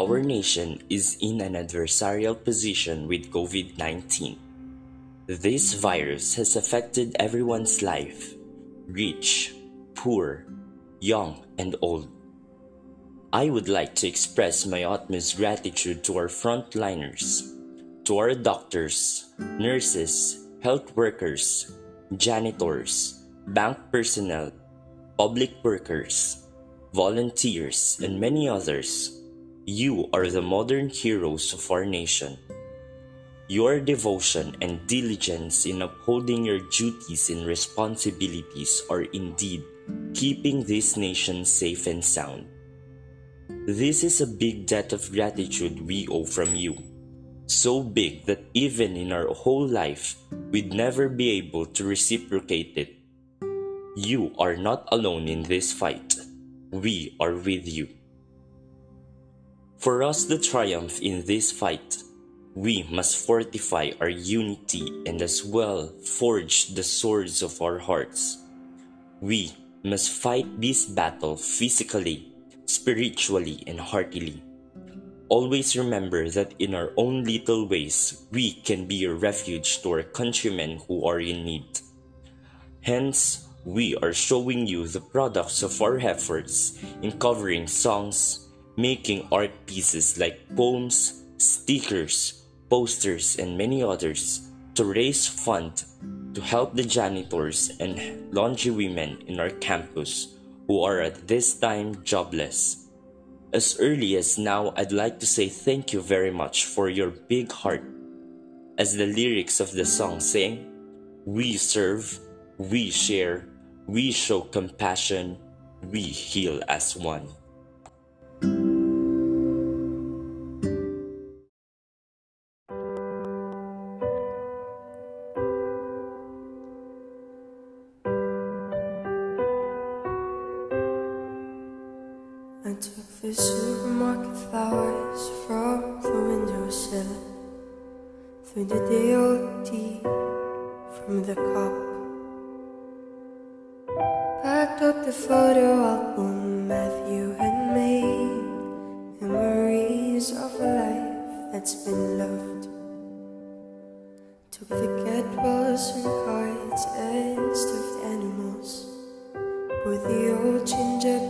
Our nation is in an adversarial position with COVID 19. This virus has affected everyone's life rich, poor, young, and old. I would like to express my utmost gratitude to our frontliners, to our doctors, nurses, health workers, janitors, bank personnel, public workers, volunteers, and many others. You are the modern heroes of our nation. Your devotion and diligence in upholding your duties and responsibilities are indeed keeping this nation safe and sound. This is a big debt of gratitude we owe from you. So big that even in our whole life, we'd never be able to reciprocate it. You are not alone in this fight. We are with you. For us to triumph in this fight, we must fortify our unity and as well forge the swords of our hearts. We must fight this battle physically spiritually, and heartily. Always remember that in our own little ways, we can be a refuge to our countrymen who are in need. Hence, we are showing you the products of our efforts in covering songs, making art pieces like poems, stickers, posters, and many others to raise funds to help the janitors and laundry women in our campus who are at this time jobless. As early as now, I'd like to say thank you very much for your big heart. As the lyrics of the song sing, we serve, we share, we show compassion, we heal as one. Fluff the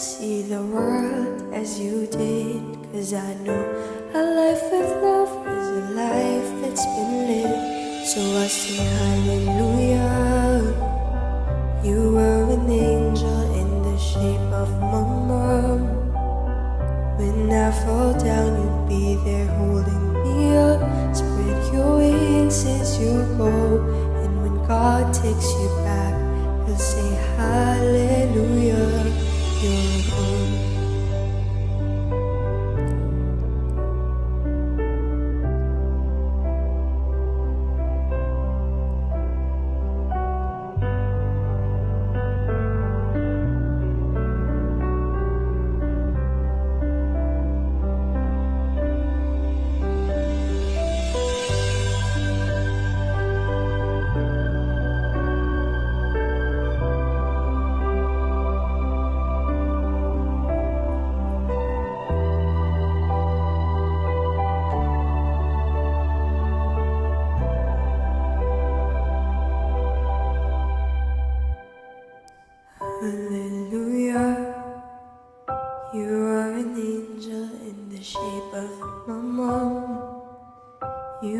see the world as you did, cause I know a life with love is a life that's been lived. So I sing hallelujah. You were an angel in the shape of my mom. When I fall down, you'd be there holding me up. Spread your wings as you go. And when God takes you back, he'll say hallelujah your own.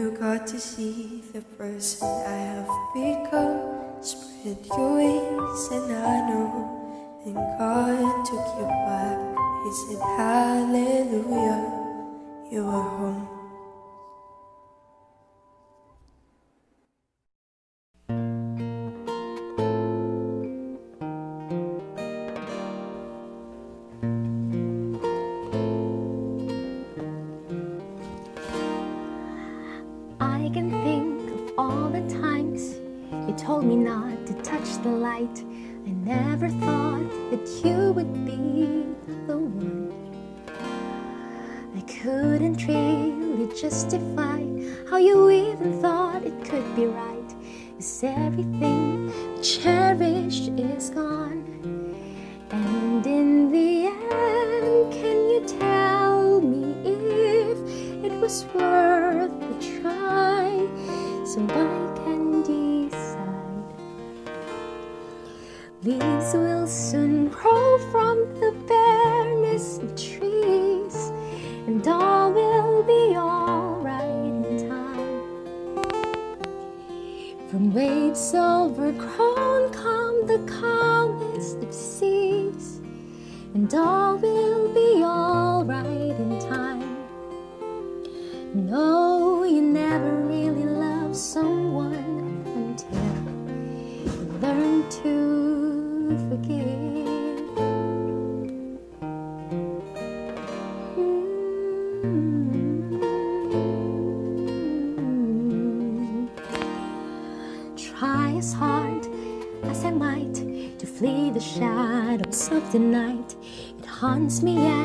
You're home. see the person I have become. Spread your wings, and I know then God took you back. He said, Hallelujah, you are home. and all be me out.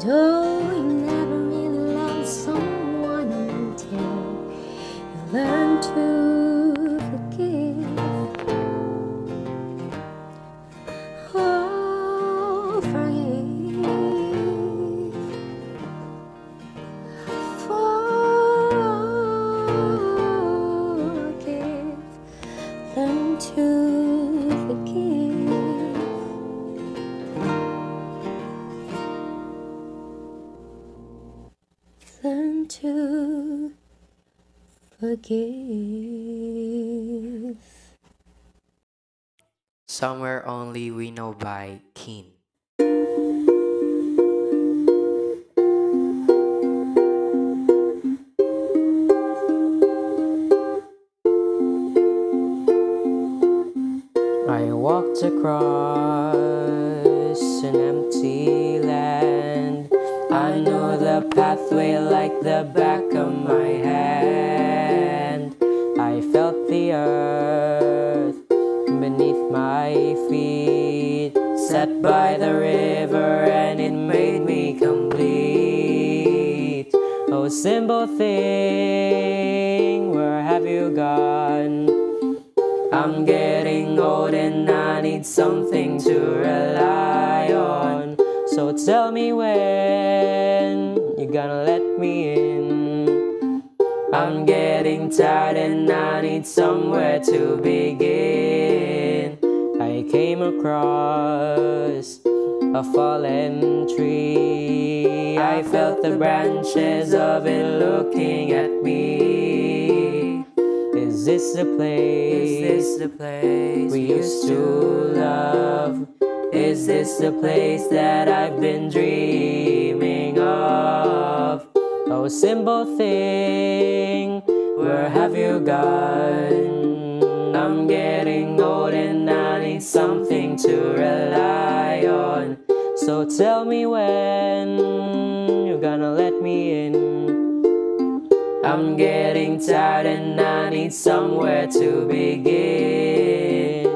Forgive. Somewhere Only We Know by Keane. I'm getting old and I need something to rely on. So tell me when you're gonna let me in. I'm getting tired and I need somewhere to begin. I came across a fallen tree. I felt the branches of it looking at me this the place? Is this the place we used to love? Is this the place that I've been dreaming of? Oh, simple thing, where have you gone? I'm getting old and I need something to rely on. So tell me when you're gonna let me in. I'm getting tired and I need somewhere to begin.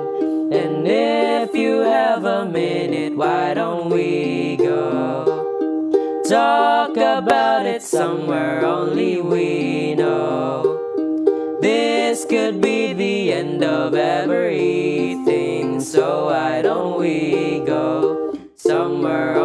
And if you have a minute, why don't we go? Talk about it somewhere only we know. This could be the end of everything, so why don't we go somewhere?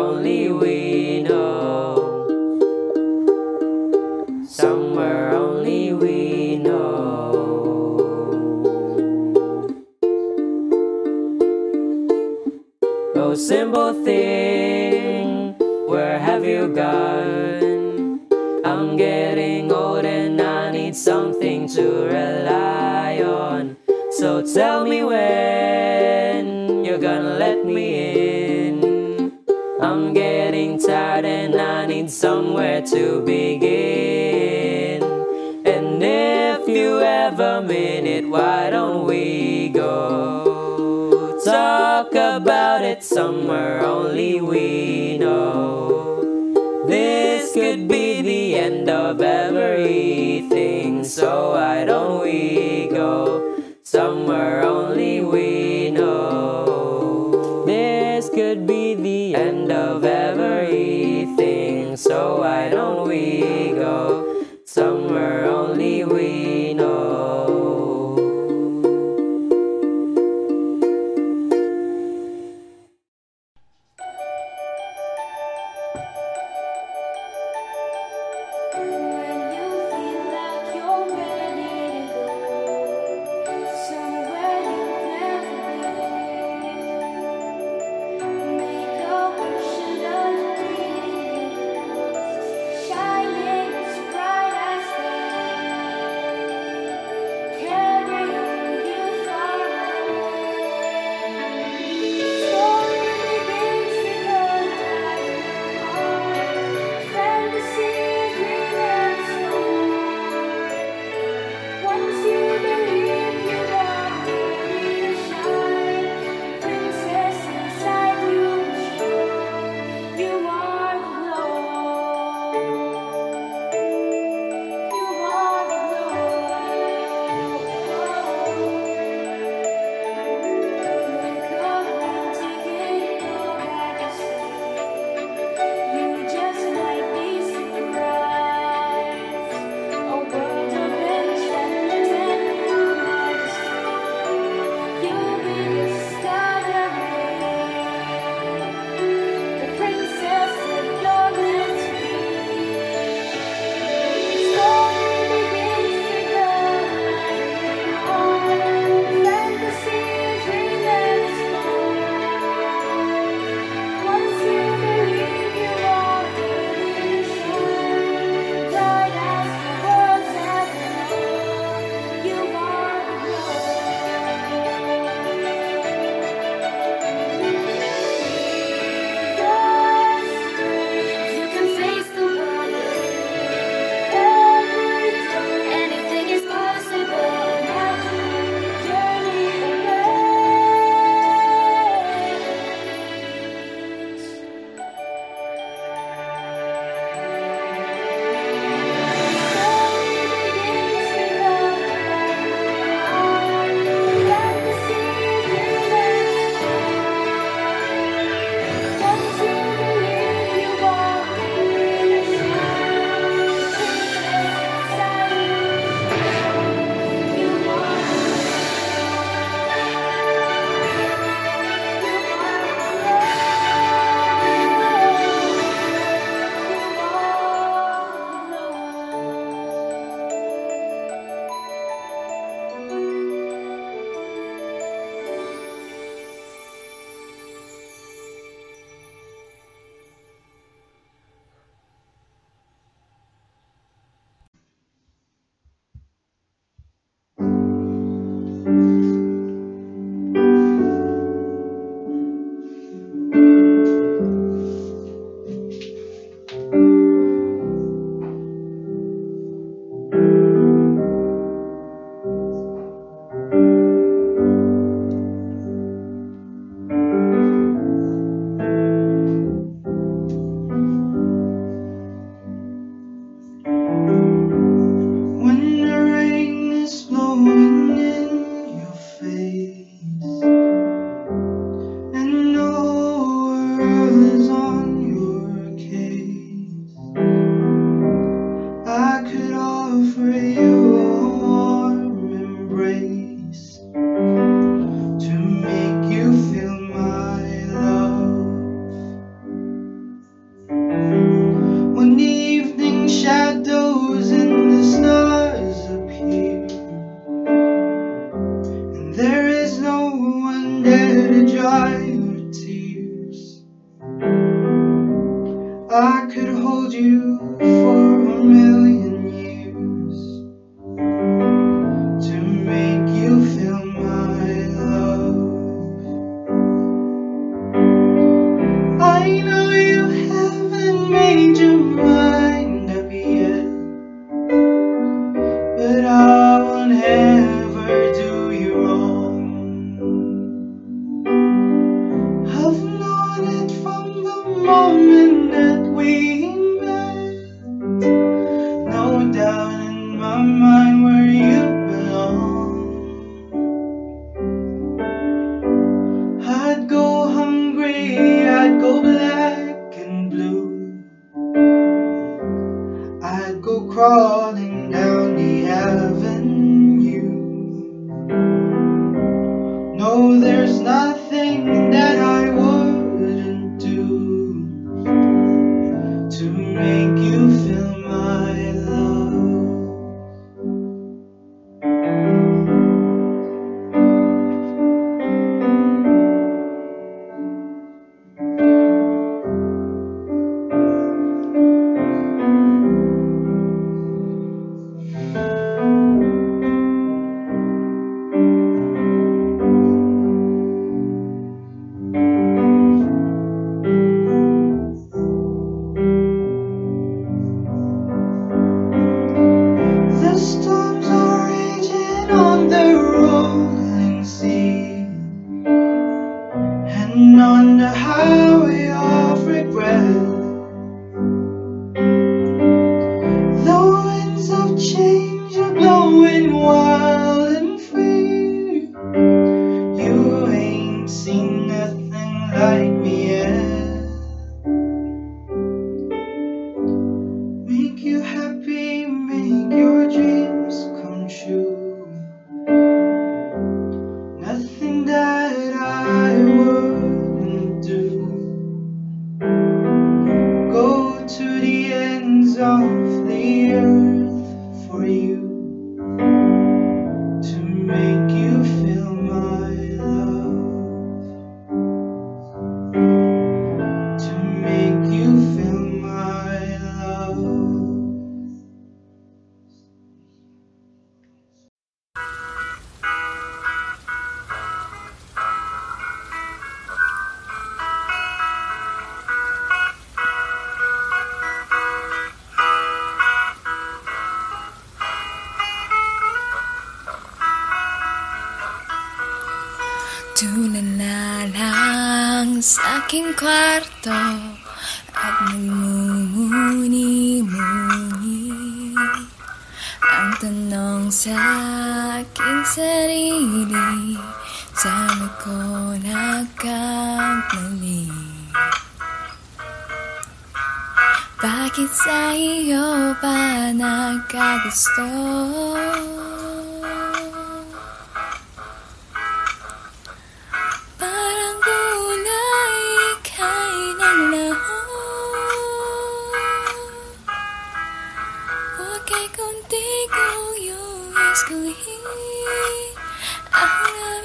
Aking kwarto At nagmumuni-muni Ang tanong sa aking sarili Saan ako nagkamali Bakit sa iyo pa nagkagusto? Escalate Ahora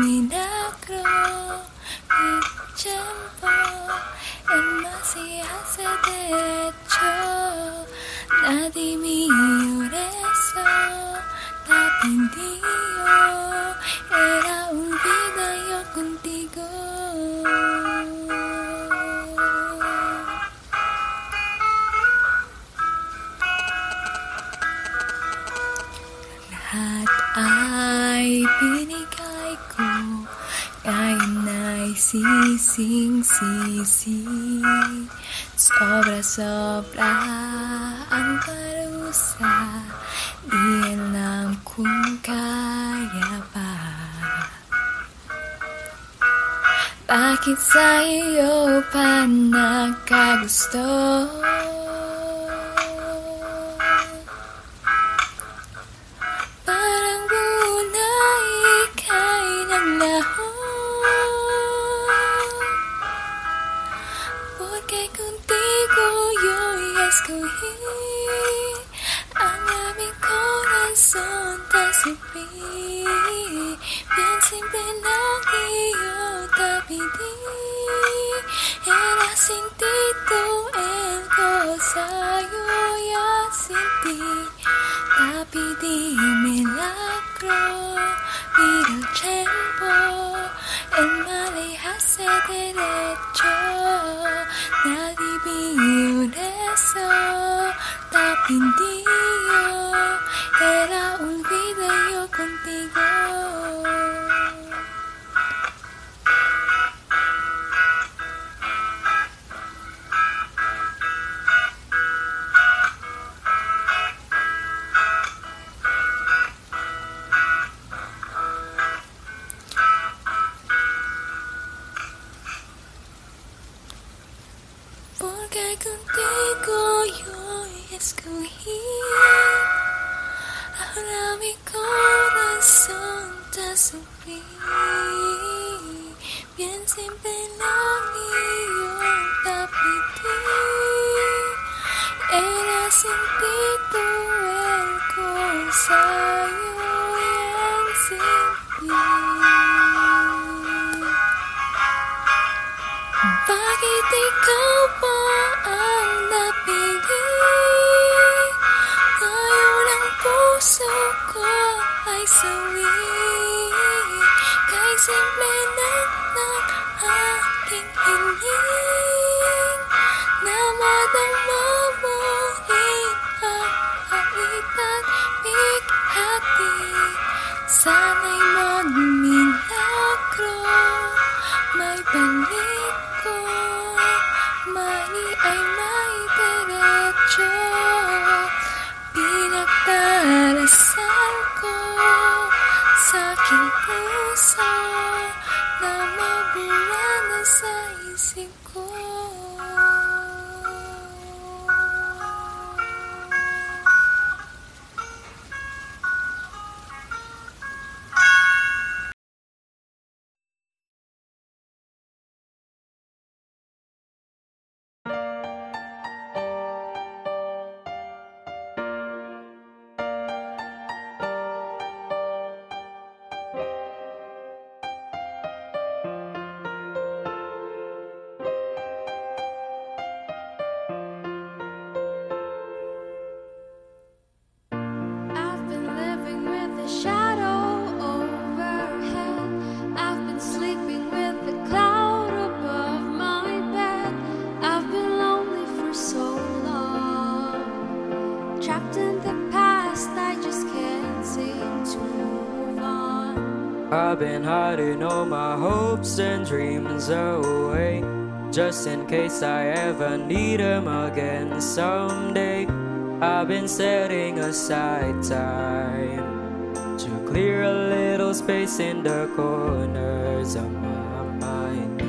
mi hace derecho Nadie mío eso yo Era un vida yo contigo. Lahat ay binigay ko Ngayon ay sising-sisi. Sobra-sobra. ang parusa Di alam kung kaya pa Bakit sa iyo pa nagkagusto? Hiding all my hopes and dreams away Just in case I ever need them again someday. I've been setting aside time To clear a little space in the corners of my mind.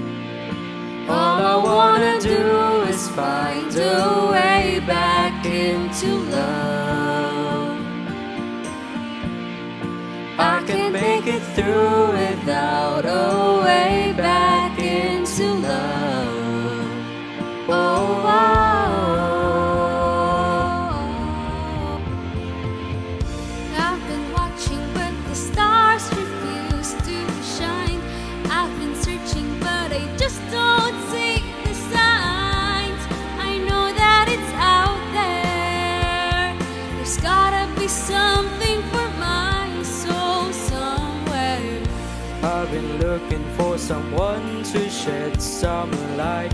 All I wanna do is find a way back into love. I can make it through without someone to shed some light.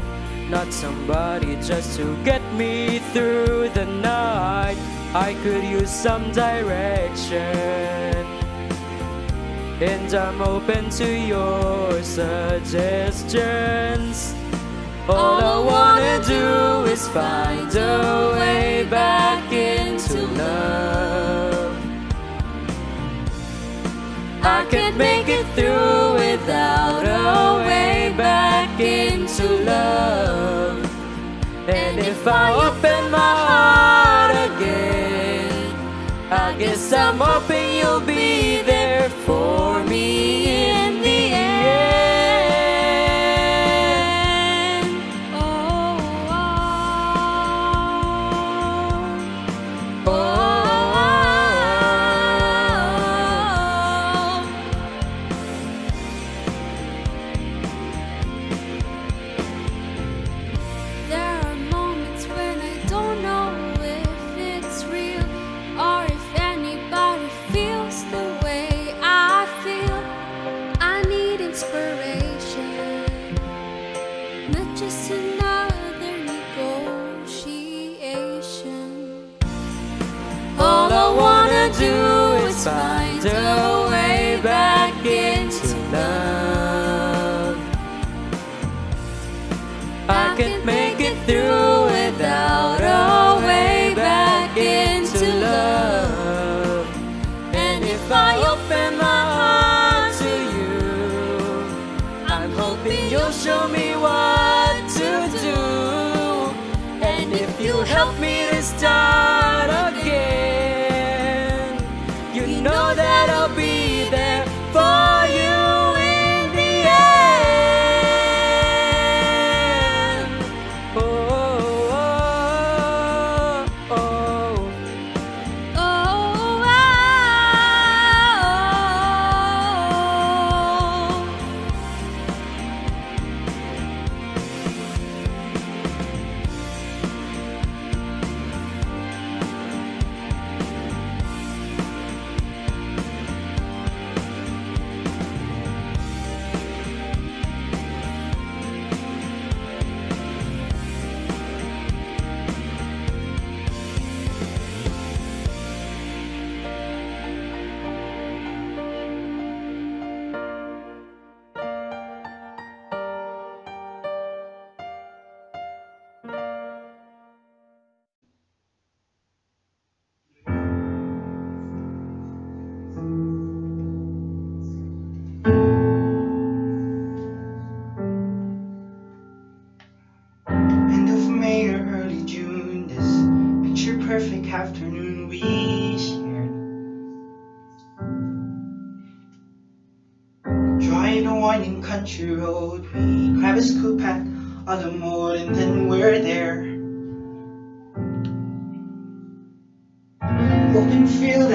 Not somebody just to get me through the night. I could use some direction. And I'm open to your suggestions. All I wanna do is find a way back into love. I can't make it through without way back into love. And if I open my heart again, I guess I'm hoping you'll be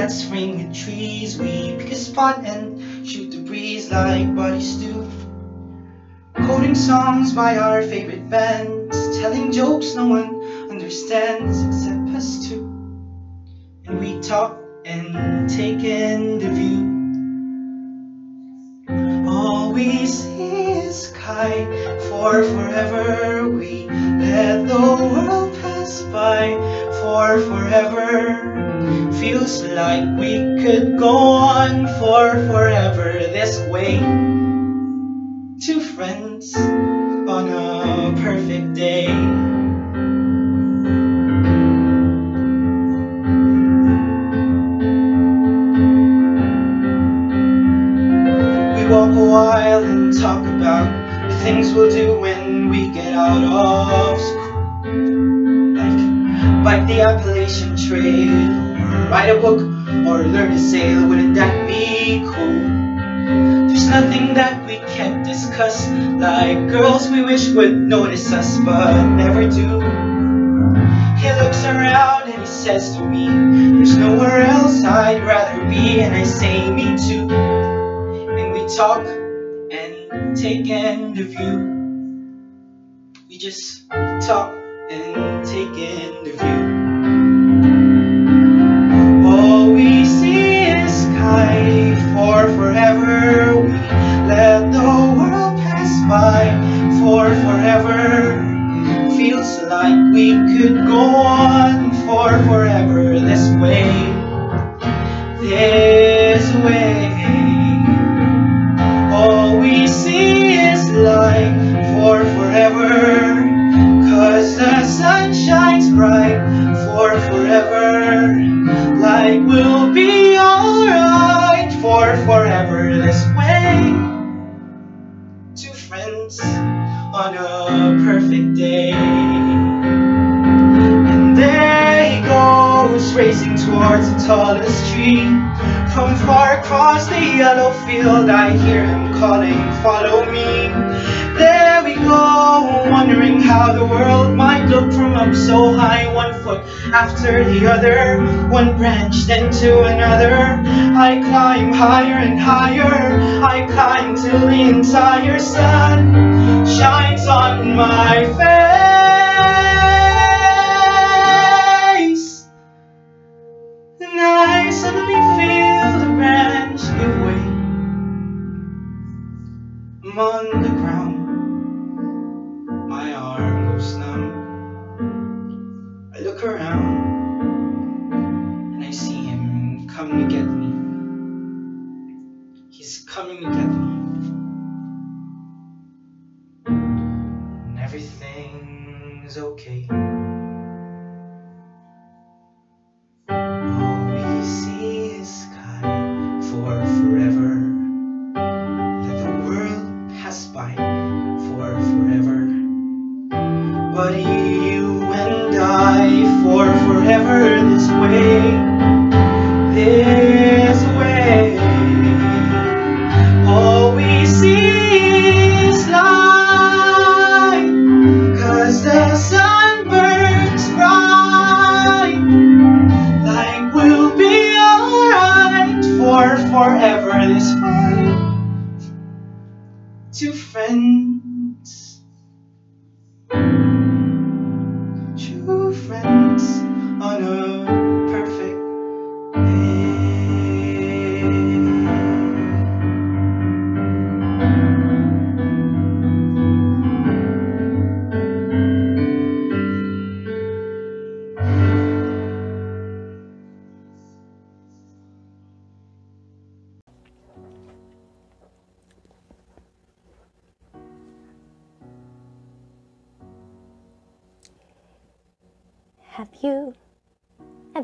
That's ringed with trees, we pick a spot and shoot the breeze like buddies do. Quoting songs by our favorite bands, telling jokes no one understands except us two. And we talk and take in the view. All we see is sky for forever. We let the world pass by for forever. Feels like we could go on for forever this way two friends on a perfect day. We walk a while and talk about the things we'll do when we get out of school. Like bike the Appalachian Trail, write a book, or learn to sail. Wouldn't that be cool? There's nothing that we can't discuss Like girls we wish would notice us But never do He looks around and he says to me There's nowhere else I'd rather be And I say me too And we talk and take in the view We just talk and take in the view like we could go on for forever this way. This tallest tree. From far across the yellow field, I hear him calling, Follow me. There we go, wondering how the world might look from up so high, one foot after the other, one branch then to another. I climb higher and higher, I climb till the entire sun shines on my face.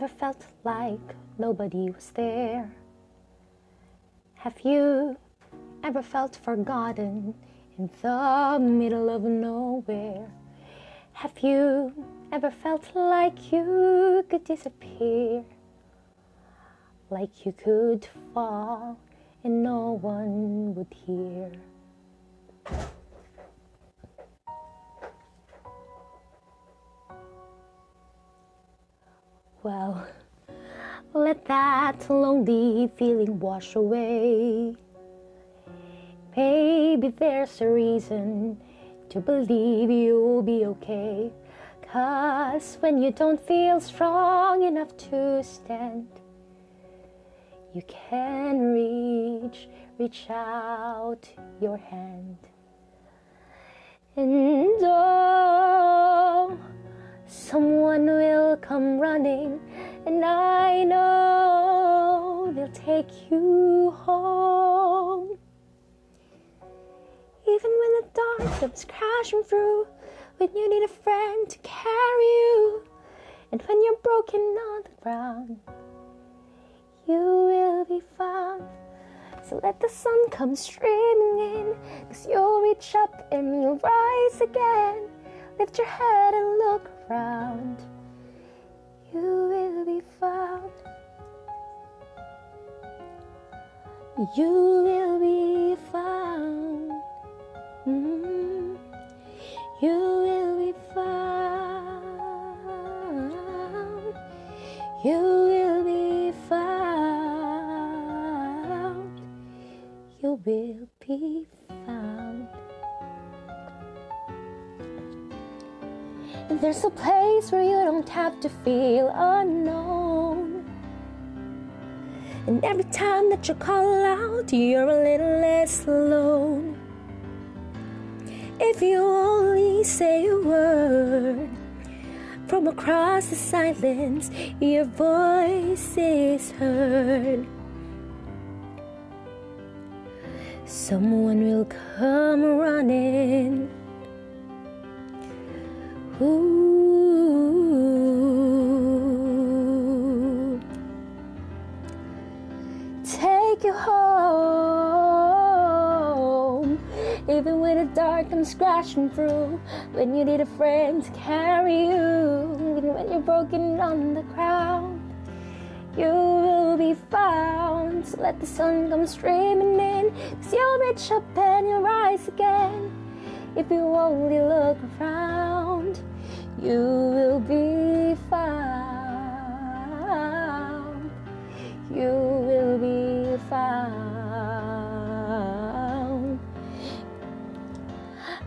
Ever felt like nobody was there? Have you ever felt forgotten in the middle of nowhere? Have you ever felt like you could disappear? Like you could fall and no one would hear? Well, let that lonely feeling wash away. Maybe there's a reason to believe you'll be okay. Cause when you don't feel strong enough to stand, you can reach, reach out your hand. And oh, someone will come running, and I know they'll take you home. Even when the dark comes crashing through, when you need a friend to carry you, and when you're broken on the ground, you will be found. So let the sun come streaming in, cause you'll reach up and you'll rise again. Lift your head and look around, you will be found. You will be found. Mm. You will be found. You will be found. You will be found. There's a place where you don't have to feel unknown. And every time that you call out, you're a little less alone. If you only say a word from across the silence, your voice is heard. Someone will come running. Ooh. Take you home, even when the dark comes crashing through. When you need a friend to carry you, even when you're broken on the ground, you will be found. So let the sun come streaming in, cause you'll reach up and you'll rise again. If you only look around, you will be found. You will be found.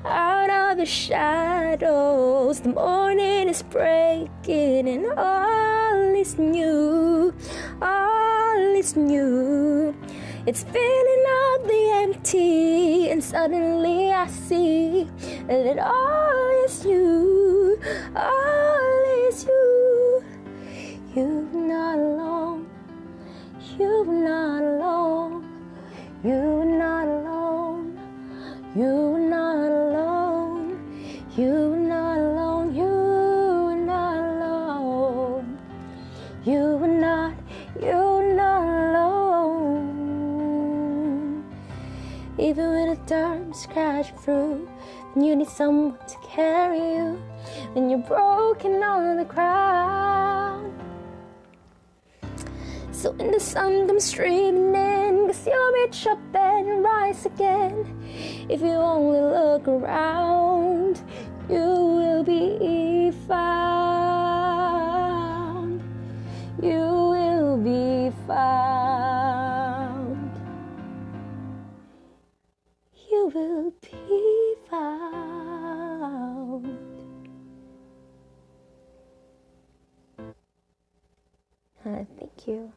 Out of the shadows, the morning is breaking, and all is new. All is new. It's filling up the empty, and suddenly I see that all is you. All is you. You're not alone. You're not alone. You're not alone. You're not alone. You're not alone. You're not alone. You're not. You're not alone. Even when the dark's crashing through, you need someone to carry you and you're broken on the ground. So when the sun comes streaming in, cause you'll reach up and rise again. If you only look around, you will be. Uh, thank you.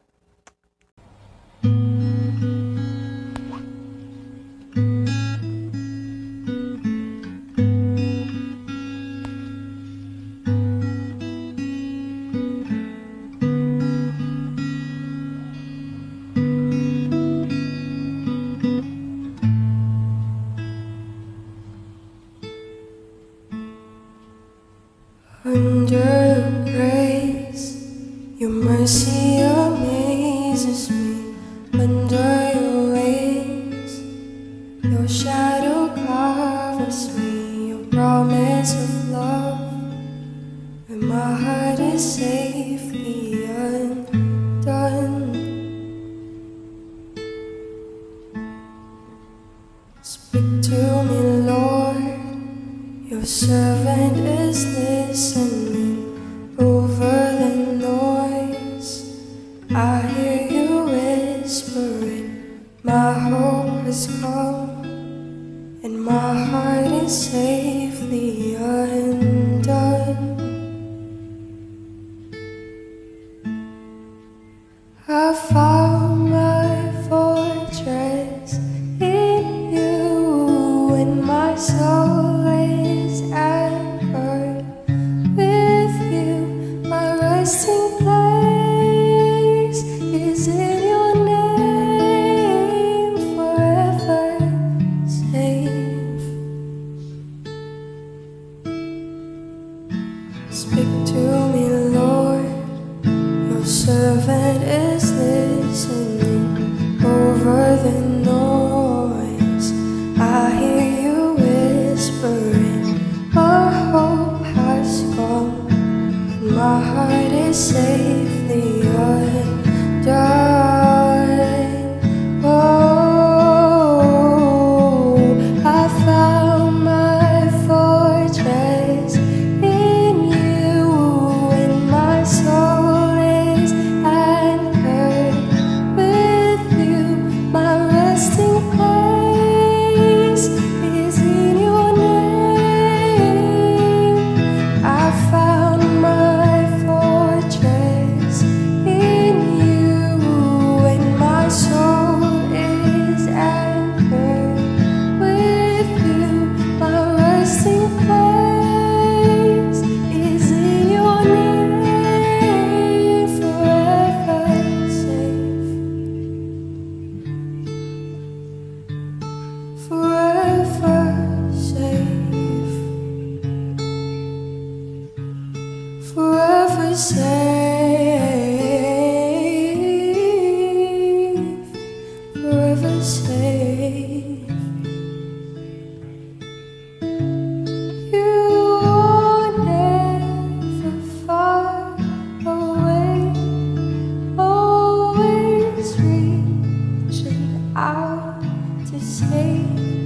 Your shadow covers me, your promise of love, and my heart is safe. safely to stay.